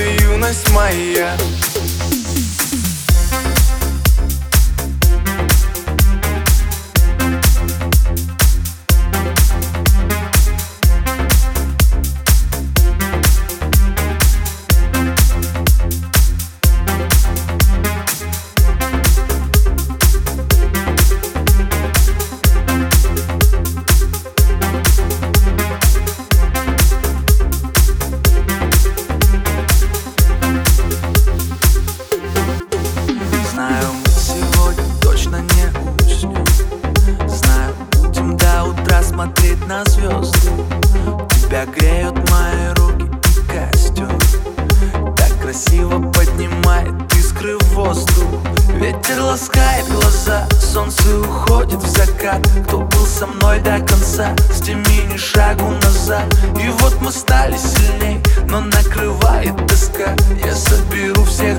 юность моя смотреть на звезды. Тебя греют мои руки и костюм. Так красиво поднимает искры в воздух. Ветер ласкает глаза, солнце уходит в закат. Кто был со мной до конца, сними ни шагу назад. И вот мы стали сильней, но накрывает тоска. Я соберу всех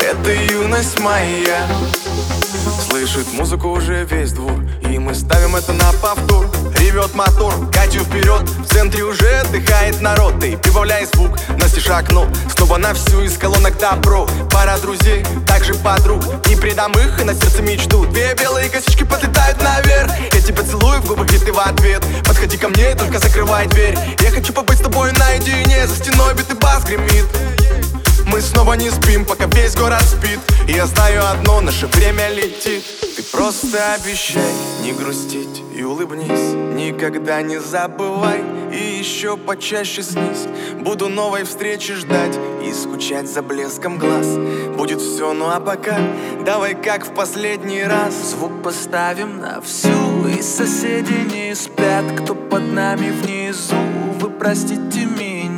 Это юность моя. Слышит музыку уже весь двор И мы ставим это на повтор. Ревет мотор, Катю вперед. В центре уже отдыхает народ Ты прибавляй звук, настежь окно Снова на всю из колонок добро. Пара друзей, также подруг. Не предам их и на сердце мечту. Две белые косички подлетают наверх. Я тебя целую в губы, и ты в ответ. Подходи ко мне только закрывай дверь. Я хочу побыть с тобой наедине. За стеной битый бас гремит мы снова не спим, пока весь город спит. И я знаю одно, наше время летит. Ты просто обещай не грустить и улыбнись. Никогда не забывай и еще почаще снись. Буду новой встречи ждать и скучать за блеском глаз. Будет все, ну а пока давай как в последний раз. Звук поставим на всю И соседи не спят, кто под нами внизу Вы простите меня,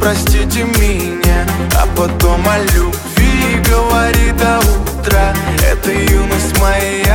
простите меня А потом о любви Говори до утра юность моя Это юность моя